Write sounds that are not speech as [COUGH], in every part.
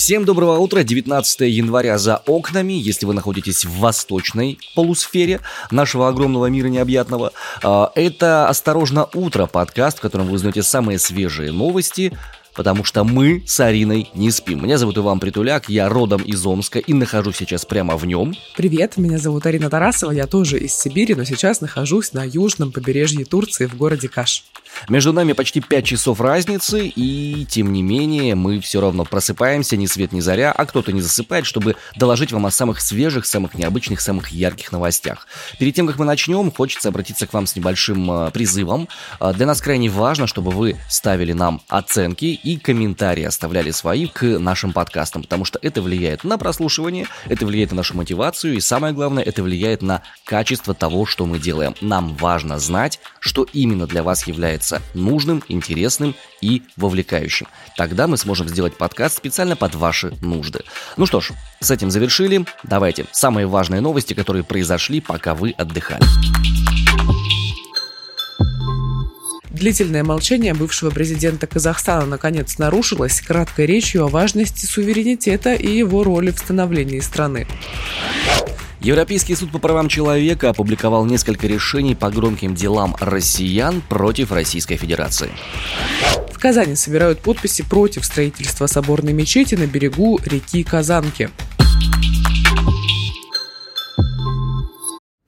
Всем доброго утра, 19 января за окнами, если вы находитесь в восточной полусфере нашего огромного мира необъятного. А, это «Осторожно, утро» подкаст, в котором вы узнаете самые свежие новости потому что мы с Ариной не спим. Меня зовут Иван Притуляк, я родом из Омска и нахожусь сейчас прямо в нем. Привет, меня зовут Арина Тарасова, я тоже из Сибири, но сейчас нахожусь на южном побережье Турции в городе Каш. Между нами почти 5 часов разницы, и тем не менее мы все равно просыпаемся ни свет ни заря, а кто-то не засыпает, чтобы доложить вам о самых свежих, самых необычных, самых ярких новостях. Перед тем, как мы начнем, хочется обратиться к вам с небольшим э, призывом. Э, для нас крайне важно, чтобы вы ставили нам оценки и комментарии оставляли свои к нашим подкастам, потому что это влияет на прослушивание, это влияет на нашу мотивацию, и самое главное, это влияет на качество того, что мы делаем. Нам важно знать, что именно для вас является нужным, интересным и вовлекающим. Тогда мы сможем сделать подкаст специально под ваши нужды. Ну что ж, с этим завершили. Давайте самые важные новости, которые произошли, пока вы отдыхали. Длительное молчание бывшего президента Казахстана наконец нарушилось краткой речью о важности суверенитета и его роли в становлении страны. Европейский суд по правам человека опубликовал несколько решений по громким делам россиян против Российской Федерации. В Казани собирают подписи против строительства соборной мечети на берегу реки Казанки.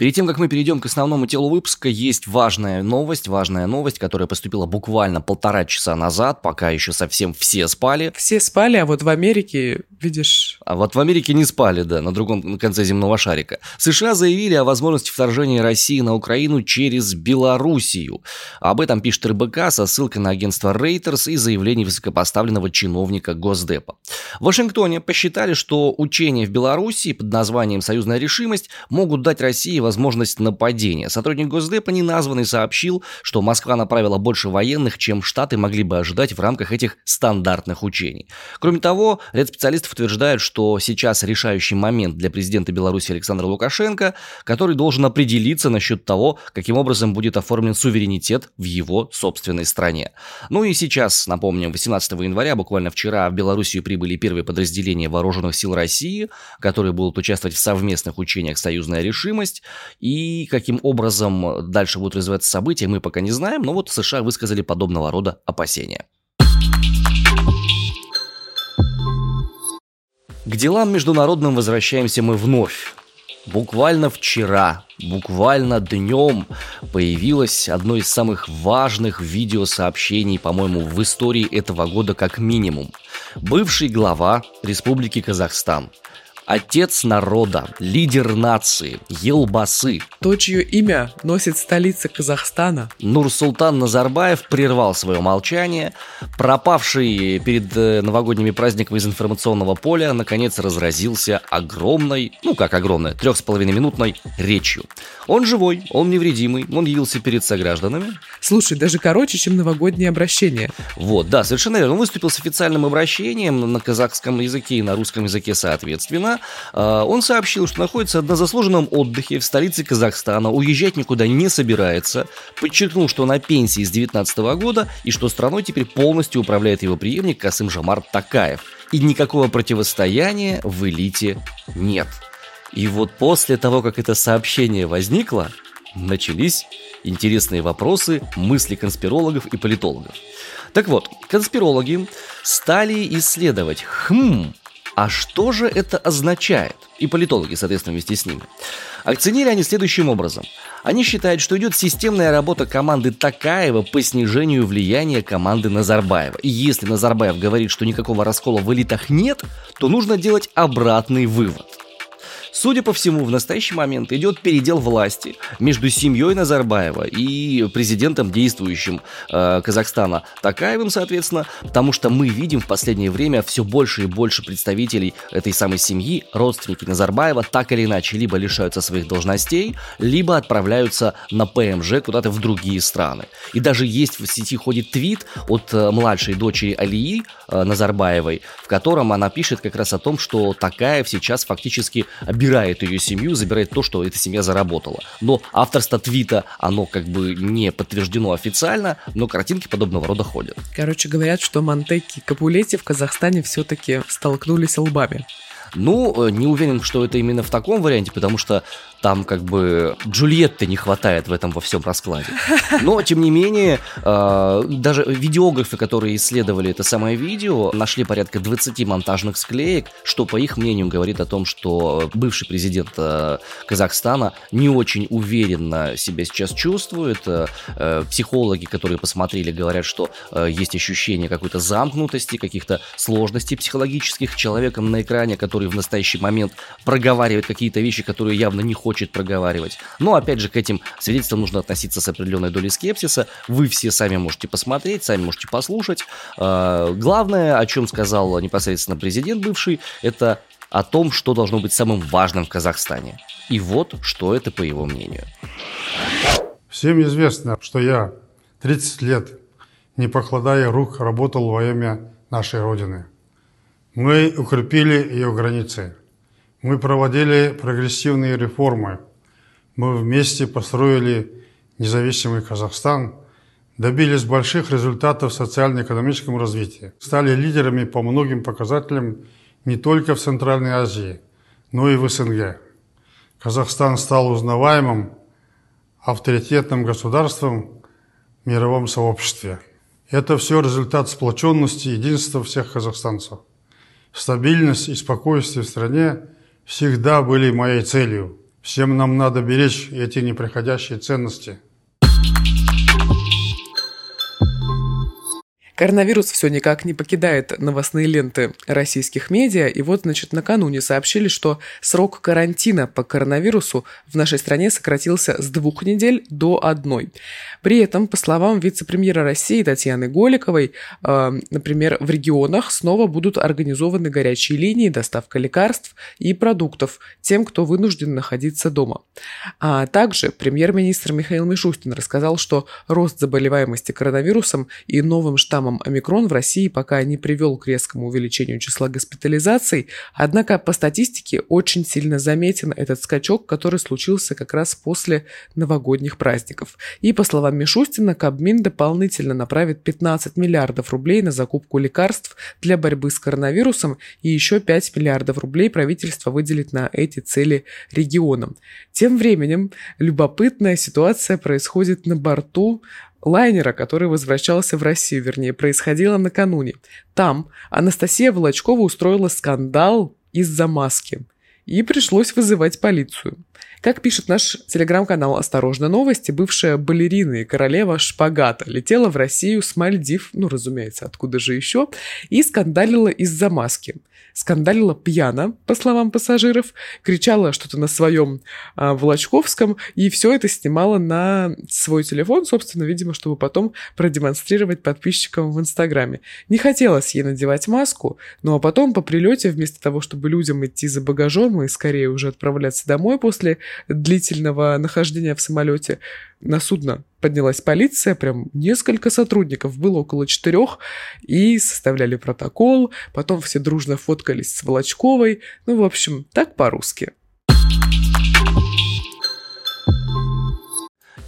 Перед тем, как мы перейдем к основному телу выпуска, есть важная новость, важная новость, которая поступила буквально полтора часа назад, пока еще совсем все спали. Все спали, а вот в Америке, видишь... А вот в Америке не спали, да, на другом конце земного шарика. США заявили о возможности вторжения России на Украину через Белоруссию. Об этом пишет РБК со ссылкой на агентство Reuters и заявление высокопоставленного чиновника Госдепа. В Вашингтоне посчитали, что учения в Белоруссии под названием «Союзная решимость» могут дать России возможность возможность нападения. Сотрудник Госдепа неназванный сообщил, что Москва направила больше военных, чем Штаты могли бы ожидать в рамках этих стандартных учений. Кроме того, ряд специалистов утверждают, что сейчас решающий момент для президента Беларуси Александра Лукашенко, который должен определиться насчет того, каким образом будет оформлен суверенитет в его собственной стране. Ну и сейчас, напомним, 18 января, буквально вчера, в Белоруссию прибыли первые подразделения вооруженных сил России, которые будут участвовать в совместных учениях «Союзная решимость». И каким образом дальше будут развиваться события, мы пока не знаем, но вот США высказали подобного рода опасения. К делам международным возвращаемся мы вновь. Буквально вчера, буквально днем появилось одно из самых важных видеосообщений, по-моему, в истории этого года как минимум. Бывший глава Республики Казахстан – Отец народа, лидер нации, Елбасы. То, чье имя носит столица Казахстана. Нурсултан Назарбаев прервал свое молчание. Пропавший перед э, новогодними праздниками из информационного поля, наконец разразился огромной, ну как огромной, трех с половиной минутной речью. Он живой, он невредимый, он явился перед согражданами. Слушай, даже короче, чем новогоднее обращение. Вот, да, совершенно верно. Он выступил с официальным обращением на казахском языке и на русском языке соответственно. А, он сообщил, что находится на заслуженном отдыхе в столице Казахстана, уезжать никуда не собирается, подчеркнул, что на пенсии с 2019 года и что страной теперь полностью управляет его преемник Касым Жамар Такаев. И никакого противостояния в элите нет. И вот после того, как это сообщение возникло, начались интересные вопросы, мысли конспирологов и политологов. Так вот, конспирологи стали исследовать, хм, а что же это означает? И политологи, соответственно, вместе с ними. Оценили они следующим образом. Они считают, что идет системная работа команды Такаева по снижению влияния команды Назарбаева. И если Назарбаев говорит, что никакого раскола в элитах нет, то нужно делать обратный вывод – Судя по всему, в настоящий момент идет передел власти между семьей Назарбаева и президентом действующим э, Казахстана Такаевым, соответственно, потому что мы видим в последнее время все больше и больше представителей этой самой семьи, родственники Назарбаева, так или иначе, либо лишаются своих должностей, либо отправляются на ПМЖ куда-то в другие страны. И даже есть в сети ходит твит от э, младшей дочери Алии э, Назарбаевой, в котором она пишет как раз о том, что Такаев сейчас фактически забирает ее семью, забирает то, что эта семья заработала. Но авторство твита, оно как бы не подтверждено официально, но картинки подобного рода ходят. Короче, говорят, что Монтеки и Капулети в Казахстане все-таки столкнулись лбами. Ну, э, не уверен, что это именно в таком варианте, потому что там как бы Джульетты не хватает в этом во всем раскладе. [LAUGHS] Но, тем не менее, э, даже видеографы, которые исследовали это самое видео, нашли порядка 20 монтажных склеек, что, по их мнению, говорит о том, что бывший президент э, Казахстана не очень уверенно себя сейчас чувствует. Психологи, которые посмотрели, говорят, что есть ощущение какой-то замкнутости, каких-то сложностей психологических человеком на экране, который в настоящий момент проговаривает какие-то вещи, которые явно не хочет хочет проговаривать. Но, опять же, к этим свидетельствам нужно относиться с определенной долей скепсиса. Вы все сами можете посмотреть, сами можете послушать. А, главное, о чем сказал непосредственно президент бывший, это о том, что должно быть самым важным в Казахстане. И вот, что это по его мнению. Всем известно, что я 30 лет, не покладая рук, работал во имя нашей Родины. Мы укрепили ее границы. Мы проводили прогрессивные реформы. Мы вместе построили независимый Казахстан, добились больших результатов в социально-экономическом развитии, стали лидерами по многим показателям не только в Центральной Азии, но и в СНГ. Казахстан стал узнаваемым, авторитетным государством в мировом сообществе. Это все результат сплоченности и единства всех казахстанцев. Стабильность и спокойствие в стране – всегда были моей целью. Всем нам надо беречь эти неприходящие ценности – Коронавирус все никак не покидает новостные ленты российских медиа, и вот, значит, накануне сообщили, что срок карантина по коронавирусу в нашей стране сократился с двух недель до одной. При этом, по словам вице-премьера России Татьяны Голиковой, э, например, в регионах снова будут организованы горячие линии, доставка лекарств и продуктов тем, кто вынужден находиться дома. А также премьер-министр Михаил Мишустин рассказал, что рост заболеваемости коронавирусом и новым штаммом штаммом омикрон в России пока не привел к резкому увеличению числа госпитализаций, однако по статистике очень сильно заметен этот скачок, который случился как раз после новогодних праздников. И по словам Мишустина, Кабмин дополнительно направит 15 миллиардов рублей на закупку лекарств для борьбы с коронавирусом и еще 5 миллиардов рублей правительство выделит на эти цели регионам. Тем временем любопытная ситуация происходит на борту лайнера, который возвращался в Россию, вернее, происходило накануне. Там Анастасия Волочкова устроила скандал из-за маски. И пришлось вызывать полицию. Как пишет наш телеграм-канал «Осторожно новости», бывшая балерина и королева шпагата летела в Россию с Мальдив, ну, разумеется, откуда же еще, и скандалила из-за маски. Скандалила пьяно, по словам пассажиров, кричала что-то на своем а, Волочковском, и все это снимала на свой телефон, собственно, видимо, чтобы потом продемонстрировать подписчикам в Инстаграме. Не хотелось ей надевать маску, ну а потом по прилете, вместо того, чтобы людям идти за багажом и скорее уже отправляться домой после длительного нахождения в самолете на судно поднялась полиция, прям несколько сотрудников, было около четырех, и составляли протокол, потом все дружно фоткались с Волочковой, ну, в общем, так по-русски.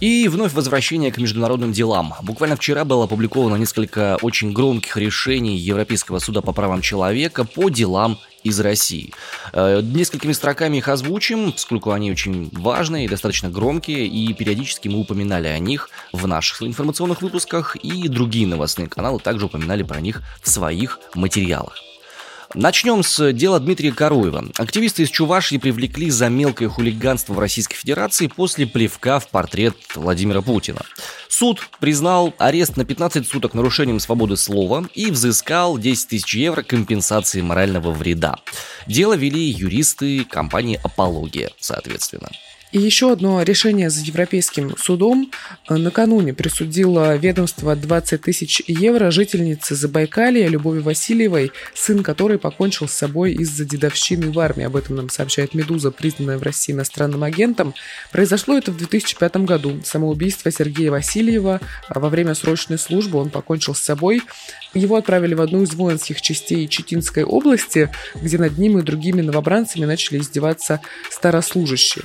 И вновь возвращение к международным делам. Буквально вчера было опубликовано несколько очень громких решений Европейского суда по правам человека по делам из России. Э, несколькими строками их озвучим, поскольку они очень важные достаточно громкие, и периодически мы упоминали о них в наших информационных выпусках, и другие новостные каналы также упоминали про них в своих материалах. Начнем с дела Дмитрия Каруева. Активисты из Чувашии привлекли за мелкое хулиганство в Российской Федерации после плевка в портрет Владимира Путина. Суд признал арест на 15 суток нарушением свободы слова и взыскал 10 тысяч евро компенсации морального вреда. Дело вели юристы компании «Апология», соответственно. И еще одно решение за Европейским судом э, накануне присудило ведомство 20 тысяч евро жительнице Забайкалья Любови Васильевой, сын которой покончил с собой из-за дедовщины в армии. Об этом нам сообщает «Медуза», признанная в России иностранным агентом. Произошло это в 2005 году. Самоубийство Сергея Васильева во время срочной службы он покончил с собой. Его отправили в одну из воинских частей Читинской области, где над ним и другими новобранцами начали издеваться старослужащие.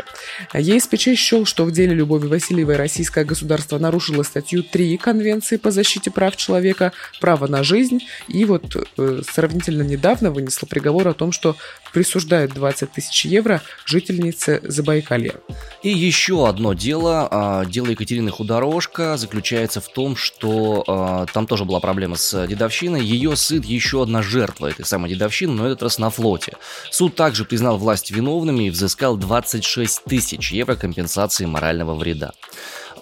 ЕСПЧ счел, что в деле Любови Васильевой российское государство нарушило статью 3 Конвенции по защите прав человека «Право на жизнь» и вот э, сравнительно недавно вынесло приговор о том, что присуждает 20 тысяч евро жительнице Забайкалья. И еще одно дело, а, дело Екатерины Худорожко заключается в том, что а, там тоже была проблема с дедовщиной. Ее сын еще одна жертва этой самой дедовщины, но этот раз на флоте. Суд также признал власть виновными и взыскал 26 тысяч евро компенсации морального вреда.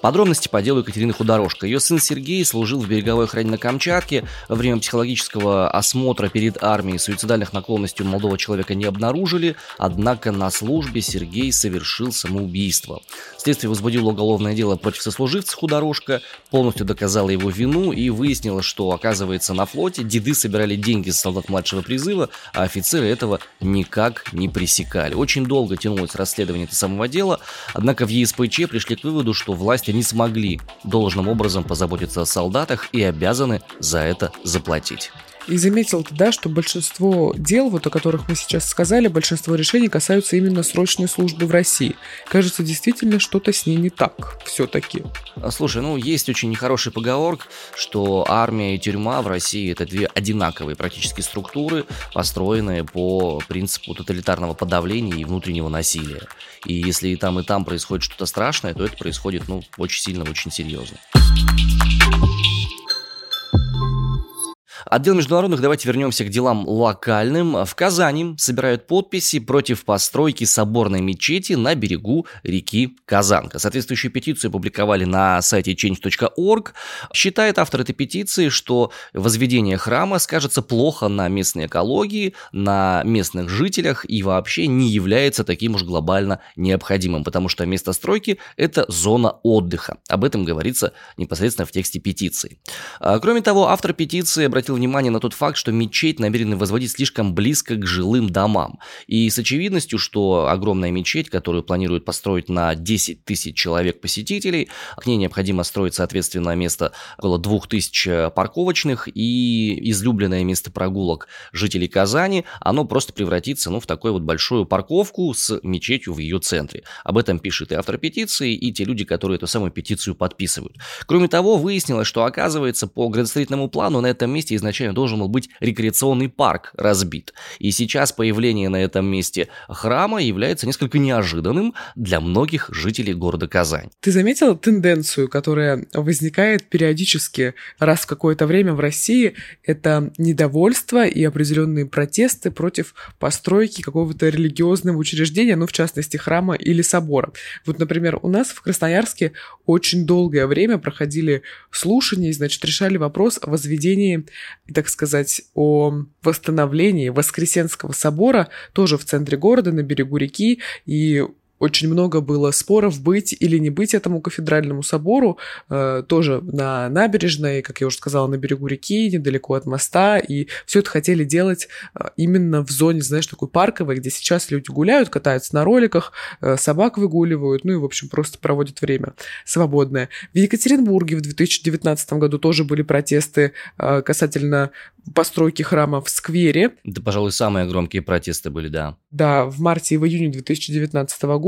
Подробности по делу Екатерины Худорожко. Ее сын Сергей служил в береговой охране на Камчатке. Во время психологического осмотра перед армией суицидальных наклонностей у молодого человека не обнаружили, однако на службе Сергей совершил самоубийство. Следствие возбудило уголовное дело против сослуживца Худорожка, полностью доказало его вину и выяснило, что, оказывается, на флоте деды собирали деньги с солдат младшего призыва, а офицеры этого никак не пресекали. Очень долго тянулось расследование этого самого дела, однако в ЕСПЧ пришли к выводу, что власть власти не смогли должным образом позаботиться о солдатах и обязаны за это заплатить. И заметил ты, да, что большинство дел, вот о которых мы сейчас сказали, большинство решений касаются именно срочной службы в России. Кажется, действительно что-то с ней не так все-таки. А, слушай, ну есть очень нехороший поговорка, что армия и тюрьма в России это две одинаковые практически структуры, построенные по принципу тоталитарного подавления и внутреннего насилия. И если и там, и там происходит что-то страшное, то это происходит, ну, очень сильно, очень серьезно. Отдел международных, давайте вернемся к делам локальным. В Казани собирают подписи против постройки соборной мечети на берегу реки Казанка. Соответствующую петицию опубликовали на сайте change.org. Считает автор этой петиции, что возведение храма скажется плохо на местной экологии, на местных жителях и вообще не является таким уж глобально необходимым, потому что место стройки – это зона отдыха. Об этом говорится непосредственно в тексте петиции. А, кроме того, автор петиции обратил внимание на тот факт, что мечеть намерены возводить слишком близко к жилым домам. И с очевидностью, что огромная мечеть, которую планируют построить на 10 тысяч человек посетителей, к ней необходимо строить, соответственно, место около 2000 парковочных и излюбленное место прогулок жителей Казани, оно просто превратится ну, в такую вот большую парковку с мечетью в ее центре. Об этом пишет и автор петиции, и те люди, которые эту самую петицию подписывают. Кроме того, выяснилось, что оказывается по градостроительному плану на этом месте изначально должен был быть рекреационный парк разбит. И сейчас появление на этом месте храма является несколько неожиданным для многих жителей города Казань. Ты заметил тенденцию, которая возникает периодически раз в какое-то время в России? Это недовольство и определенные протесты против постройки какого-то религиозного учреждения, ну, в частности, храма или собора. Вот, например, у нас в Красноярске очень долгое время проходили слушания, значит, решали вопрос о возведении так сказать, о восстановлении Воскресенского собора тоже в центре города, на берегу реки, и очень много было споров, быть или не быть этому кафедральному собору, э, тоже на набережной, как я уже сказала, на берегу реки, недалеко от моста, и все это хотели делать э, именно в зоне, знаешь, такой парковой, где сейчас люди гуляют, катаются на роликах, э, собак выгуливают, ну и, в общем, просто проводят время свободное. В Екатеринбурге в 2019 году тоже были протесты э, касательно постройки храма в сквере. Это, пожалуй, самые громкие протесты были, да. Да, в марте и в июне 2019 года,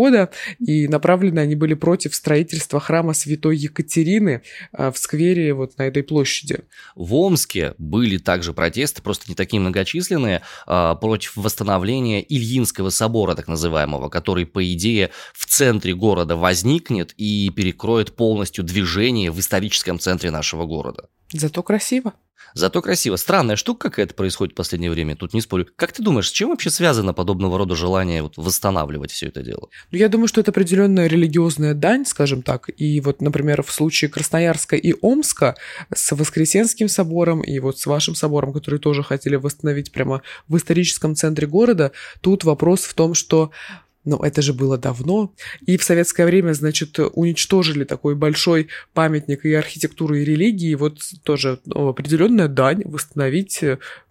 и направлены они были против строительства храма Святой Екатерины а, в сквере вот на этой площади. В Омске были также протесты, просто не такие многочисленные, а, против восстановления Ильинского собора, так называемого, который, по идее, в центре города возникнет и перекроет полностью движение в историческом центре нашего города. Зато красиво. Зато красиво. Странная штука какая-то происходит в последнее время, тут не спорю. Как ты думаешь, с чем вообще связано подобного рода желание вот восстанавливать все это дело? Ну, я думаю, что это определенная религиозная дань, скажем так. И вот, например, в случае Красноярска и Омска с Воскресенским собором и вот с вашим собором, который тоже хотели восстановить прямо в историческом центре города, тут вопрос в том, что Но это же было давно. И в советское время, значит, уничтожили такой большой памятник и архитектуры, и религии. Вот тоже ну, определенная дань восстановить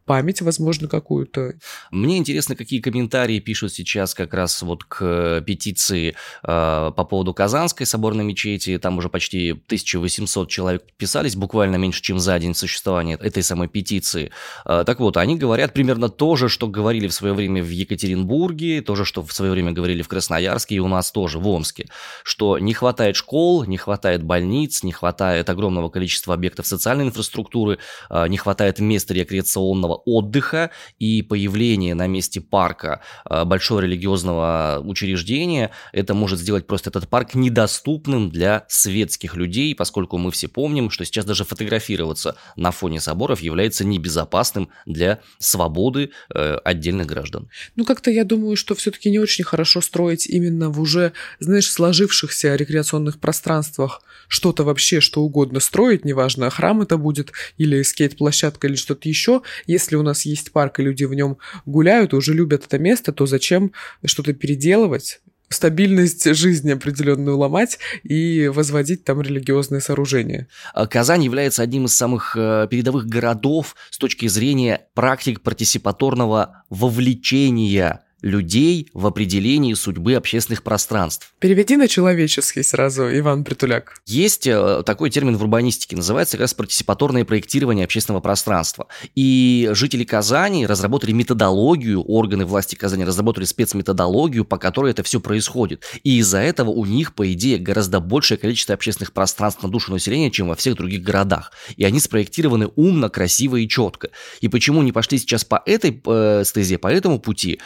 память, возможно, какую-то. Мне интересно, какие комментарии пишут сейчас как раз вот к петиции э, по поводу Казанской соборной мечети. Там уже почти 1800 человек подписались, буквально меньше, чем за день существования этой самой петиции. Э, так вот, они говорят примерно то же, что говорили в свое время в Екатеринбурге, то же, что в свое время говорили в Красноярске и у нас тоже в Омске, что не хватает школ, не хватает больниц, не хватает огромного количества объектов социальной инфраструктуры, э, не хватает места рекреационного отдыха и появление на месте парка э, большого религиозного учреждения, это может сделать просто этот парк недоступным для светских людей, поскольку мы все помним, что сейчас даже фотографироваться на фоне соборов является небезопасным для свободы э, отдельных граждан. Ну, как-то я думаю, что все-таки не очень хорошо строить именно в уже, знаешь, сложившихся рекреационных пространствах что-то вообще, что угодно строить, неважно, храм это будет или скейт-площадка или что-то еще, если если у нас есть парк и люди в нем гуляют, уже любят это место, то зачем что-то переделывать? стабильность жизни определенную ломать и возводить там религиозные сооружения. А Казань является одним из самых э, передовых городов с точки зрения практик партисипаторного вовлечения людей в определении судьбы общественных пространств. Переведи на человеческий сразу, Иван Притуляк. Есть э, такой термин в урбанистике, называется как раз партисипаторное проектирование общественного пространства. И жители Казани разработали методологию, органы власти Казани разработали спецметодологию, по которой это все происходит. И из-за этого у них, по идее, гораздо большее количество общественных пространств на душу населения, чем во всех других городах. И они спроектированы умно, красиво и четко. И почему не пошли сейчас по этой э, стезе, по этому пути,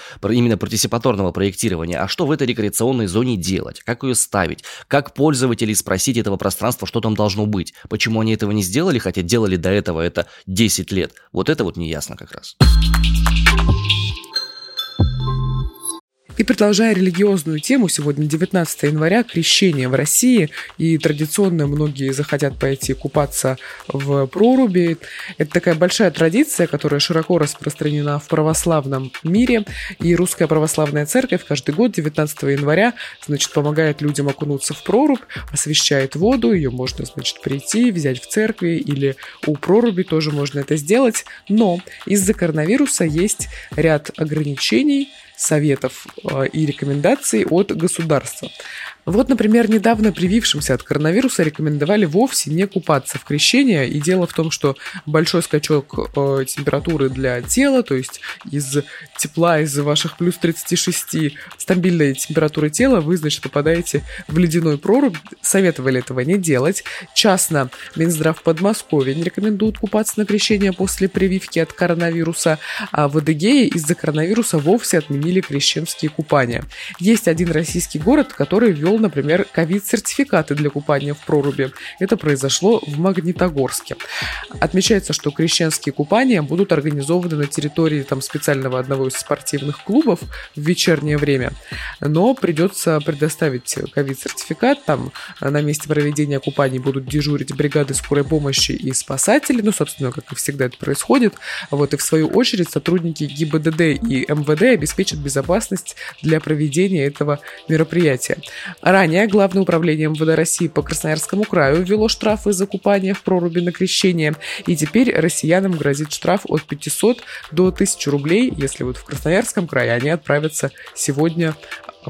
именно партисипаторного проектирования, а что в этой рекреационной зоне делать, как ее ставить, как пользователей спросить этого пространства, что там должно быть, почему они этого не сделали, хотя делали до этого это 10 лет. Вот это вот неясно как раз. И продолжая религиозную тему, сегодня 19 января, крещение в России, и традиционно многие захотят пойти купаться в проруби. Это такая большая традиция, которая широко распространена в православном мире, и Русская Православная Церковь каждый год 19 января, значит, помогает людям окунуться в прорубь, освещает воду, ее можно, значит, прийти, взять в церкви, или у проруби тоже можно это сделать, но из-за коронавируса есть ряд ограничений, советов э, и рекомендаций от государства. Вот, например, недавно привившимся от коронавируса рекомендовали вовсе не купаться в крещение. И дело в том, что большой скачок э, температуры для тела, то есть из тепла, из ваших плюс 36 стабильной температуры тела, вы, значит, попадаете в ледяной прорубь. Советовали этого не делать. Частно Минздрав Подмосковья не рекомендует купаться на крещение после прививки от коронавируса, а в Адыгее из-за коронавируса вовсе отменили крещенские купания. Есть один российский город, который ввел ввел, например, ковид-сертификаты для купания в проруби. Это произошло в Магнитогорске. Отмечается, что крещенские купания будут организованы на территории там, специального одного из спортивных клубов в вечернее время, но придется предоставить ковид-сертификат. Там на месте проведения купаний будут дежурить бригады скорой помощи и спасатели, ну, собственно, как и всегда это происходит. Вот, и в свою очередь сотрудники ГИБДД и МВД обеспечат безопасность для проведения этого мероприятия. Ранее Главное управление МВД России по Красноярскому краю ввело штрафы за купание в проруби на крещение, и теперь россиянам грозит штраф от 500 до 1000 рублей, если вот в Красноярском крае они отправятся сегодня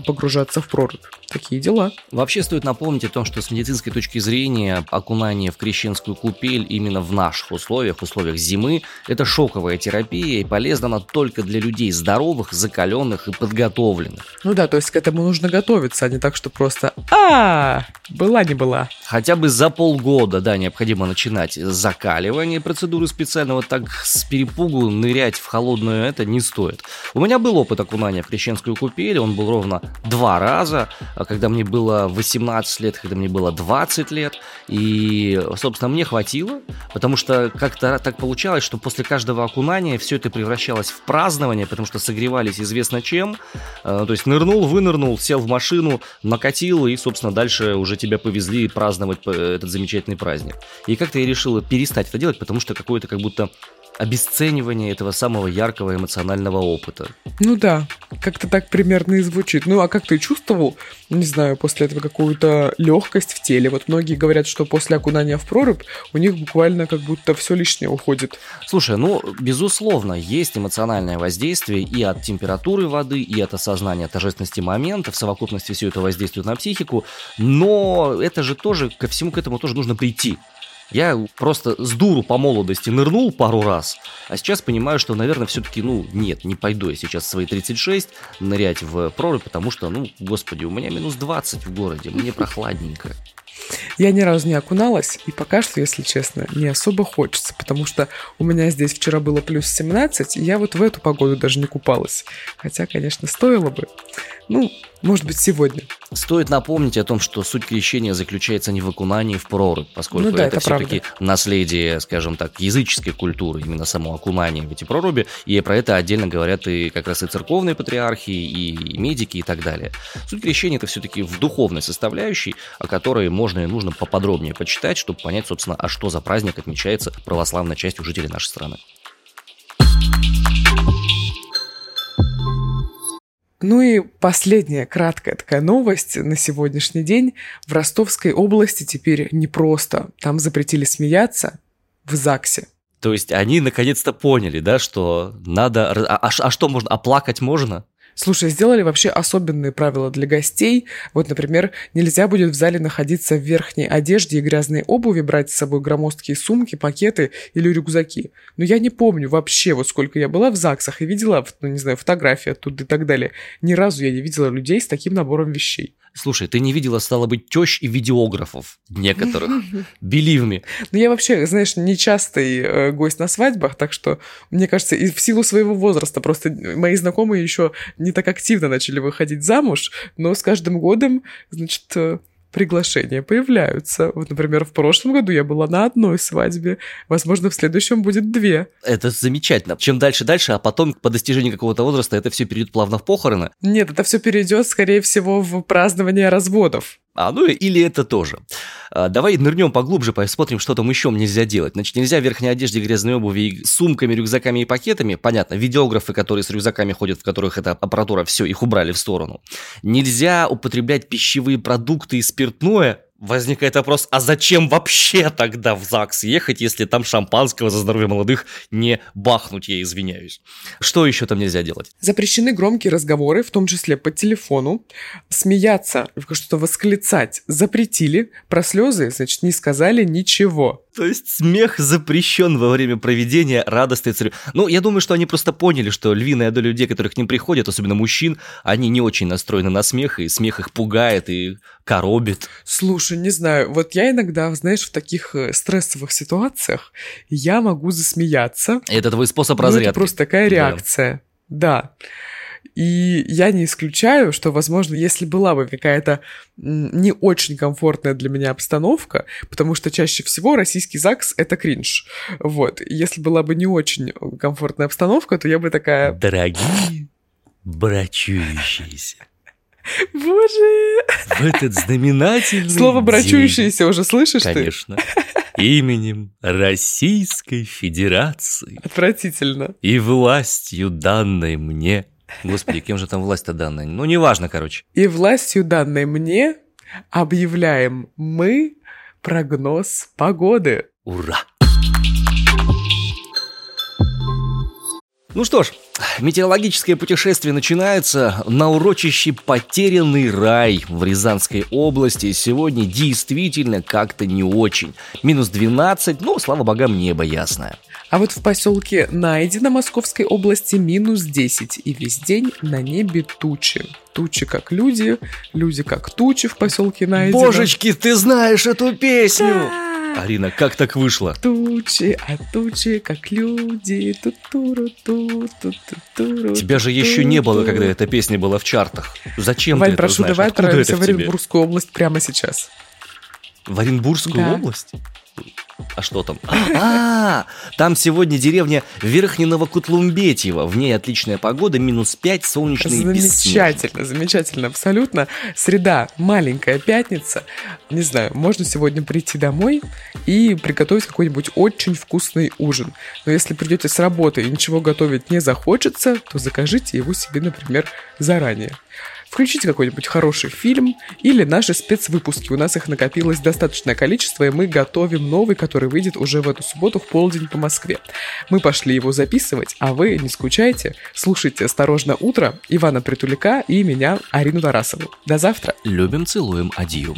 погружаться в прорубь. Такие дела. Вообще стоит напомнить о том, что с медицинской точки зрения окунание в крещенскую купель именно в наших условиях, условиях зимы, это шоковая терапия и полезна она только для людей здоровых, закаленных и подготовленных. Ну да, то есть к этому нужно готовиться, а не так, что просто а была не была. Хотя бы за полгода, да, необходимо начинать закаливание процедуры специального, так с перепугу нырять в холодную это не стоит. У меня был опыт окунания в крещенскую купель, он был ровно два раза. А когда мне было 18 лет, когда мне было 20 лет. И, собственно, мне хватило, потому что как-то так получалось, что после каждого окунания все это превращалось в празднование, потому что согревались известно чем. А, то есть нырнул, вынырнул, сел в машину, накатил, и, собственно, дальше уже тебя повезли праздновать этот замечательный праздник. И как-то я решил перестать это делать, потому что какое-то как будто обесценивание этого самого яркого эмоционального опыта. Ну да, как-то так примерно и звучит. Ну а как ты чувствовал, не знаю, после этого какую-то легкость в теле? Вот многие говорят, что после окунания в прорубь у них буквально как будто все лишнее уходит. Слушай, ну, безусловно, есть эмоциональное воздействие и от температуры воды, и от осознания торжественности момента. В совокупности все это воздействует на психику. Но это же тоже, ко всему к этому тоже нужно прийти. Я просто с дуру по молодости нырнул пару раз, а сейчас понимаю, что, наверное, все-таки, ну, нет, не пойду я сейчас свои 36 нырять в прорубь, потому что, ну, господи, у меня минус 20 в городе, мне прохладненько. Я ни разу не окуналась, и пока что, если честно, не особо хочется, потому что у меня здесь вчера было плюс 17, и я вот в эту погоду даже не купалась. Хотя, конечно, стоило бы. Ну, может быть, сегодня. Стоит напомнить о том, что суть крещения заключается не в окунании в прорубь, поскольку ну да, это, это все-таки наследие, скажем так, языческой культуры, именно само окунание в эти проруби, и про это отдельно говорят и как раз и церковные патриархи, и медики, и так далее. Суть крещения это все-таки в духовной составляющей, о которой можно и нужно поподробнее почитать, чтобы понять, собственно, а что за праздник отмечается православной частью жителей нашей страны. Ну и последняя краткая такая новость на сегодняшний день. В Ростовской области теперь не просто. Там запретили смеяться в ЗАГСе. То есть они наконец-то поняли, да, что надо... А, а, а что можно? Оплакать можно? Слушай, сделали вообще особенные правила для гостей. Вот, например, нельзя будет в зале находиться в верхней одежде и грязной обуви, брать с собой громоздкие сумки, пакеты или рюкзаки. Но я не помню вообще, вот сколько я была в ЗАГСах и видела, ну, не знаю, фотографии оттуда и так далее. Ни разу я не видела людей с таким набором вещей. Слушай, ты не видела, стало быть, тещ и видеографов некоторых. [LAUGHS] Believe me. Ну, я вообще, знаешь, нечастый э, гость на свадьбах, так что, мне кажется, и в силу своего возраста просто мои знакомые еще не так активно начали выходить замуж, но с каждым годом, значит, э, приглашения появляются. Вот, например, в прошлом году я была на одной свадьбе, возможно, в следующем будет две. Это замечательно. Чем дальше дальше, а потом по достижении какого-то возраста это все перейдет плавно в похороны. Нет, это все перейдет, скорее всего, в празднование разводов. А, ну или это тоже. А, давай нырнем поглубже, посмотрим, что там еще нельзя делать. Значит, нельзя в верхней одежде, грязной обуви, сумками, рюкзаками и пакетами. Понятно, видеографы, которые с рюкзаками ходят, в которых эта аппаратура, все, их убрали в сторону. Нельзя употреблять пищевые продукты и спиртное, Возникает вопрос, а зачем вообще тогда в ЗАГС ехать, если там шампанского за здоровье молодых не бахнуть, я извиняюсь. Что еще там нельзя делать? Запрещены громкие разговоры, в том числе по телефону. Смеяться, что-то восклицать запретили. Про слезы, значит, не сказали ничего. То есть смех запрещен во время проведения радостной церемонии. Ну, я думаю, что они просто поняли, что львиная доля людей, которые к ним приходят, особенно мужчин, они не очень настроены на смех, и смех их пугает и коробит. Слушай, не знаю, вот я иногда, знаешь, в таких э, стрессовых ситуациях я могу засмеяться. Это твой способ разрядки. Ну, это просто такая реакция. Да. да. И я не исключаю, что, возможно, если была бы какая-то не очень комфортная для меня обстановка, потому что чаще всего российский ЗАГС — это кринж. Вот. Если была бы не очень комфортная обстановка, то я бы такая... Дорогие брачующиеся. Боже! В этот знаменательный Слово «брачующиеся» уже слышишь Конечно. ты? Именем Российской Федерации. Отвратительно. И властью, данной мне Господи, кем же там власть-то данная? Ну, неважно, короче. И властью данной мне объявляем мы прогноз погоды. Ура! Ну что ж, метеорологическое путешествие начинается на урочище «Потерянный рай» в Рязанской области. Сегодня действительно как-то не очень. Минус 12, но, слава богам, небо ясное. А вот в поселке Найдено Московской области минус 10, и весь день на небе тучи. Тучи как люди, люди как тучи в поселке Найдено. Божечки, ты знаешь эту песню! Да. Арина, как так вышло? Тучи, а тучи, как люди. Ту -туру -ту, ту -туру, Тебя же еще не было, когда эта песня была в чартах. Зачем Вань, ты прошу, это знаешь? давай Откуда отправимся в Оренбургскую область прямо сейчас. В Оренбургскую да. область? А что там? А, там сегодня деревня Верхнего В ней отличная погода, минус 5, солнечный Замечательно, замечательно, абсолютно. Среда, маленькая пятница. Не знаю, можно сегодня прийти домой и приготовить какой-нибудь очень вкусный ужин. Но если придете с работы и ничего готовить не захочется, то закажите его себе, например, заранее. Включите какой-нибудь хороший фильм или наши спецвыпуски. У нас их накопилось достаточное количество, и мы готовим новый, который выйдет уже в эту субботу в полдень по Москве. Мы пошли его записывать, а вы не скучайте. Слушайте «Осторожно, утро» Ивана Притуляка и меня, Арину Тарасову. До завтра. Любим, целуем, адью.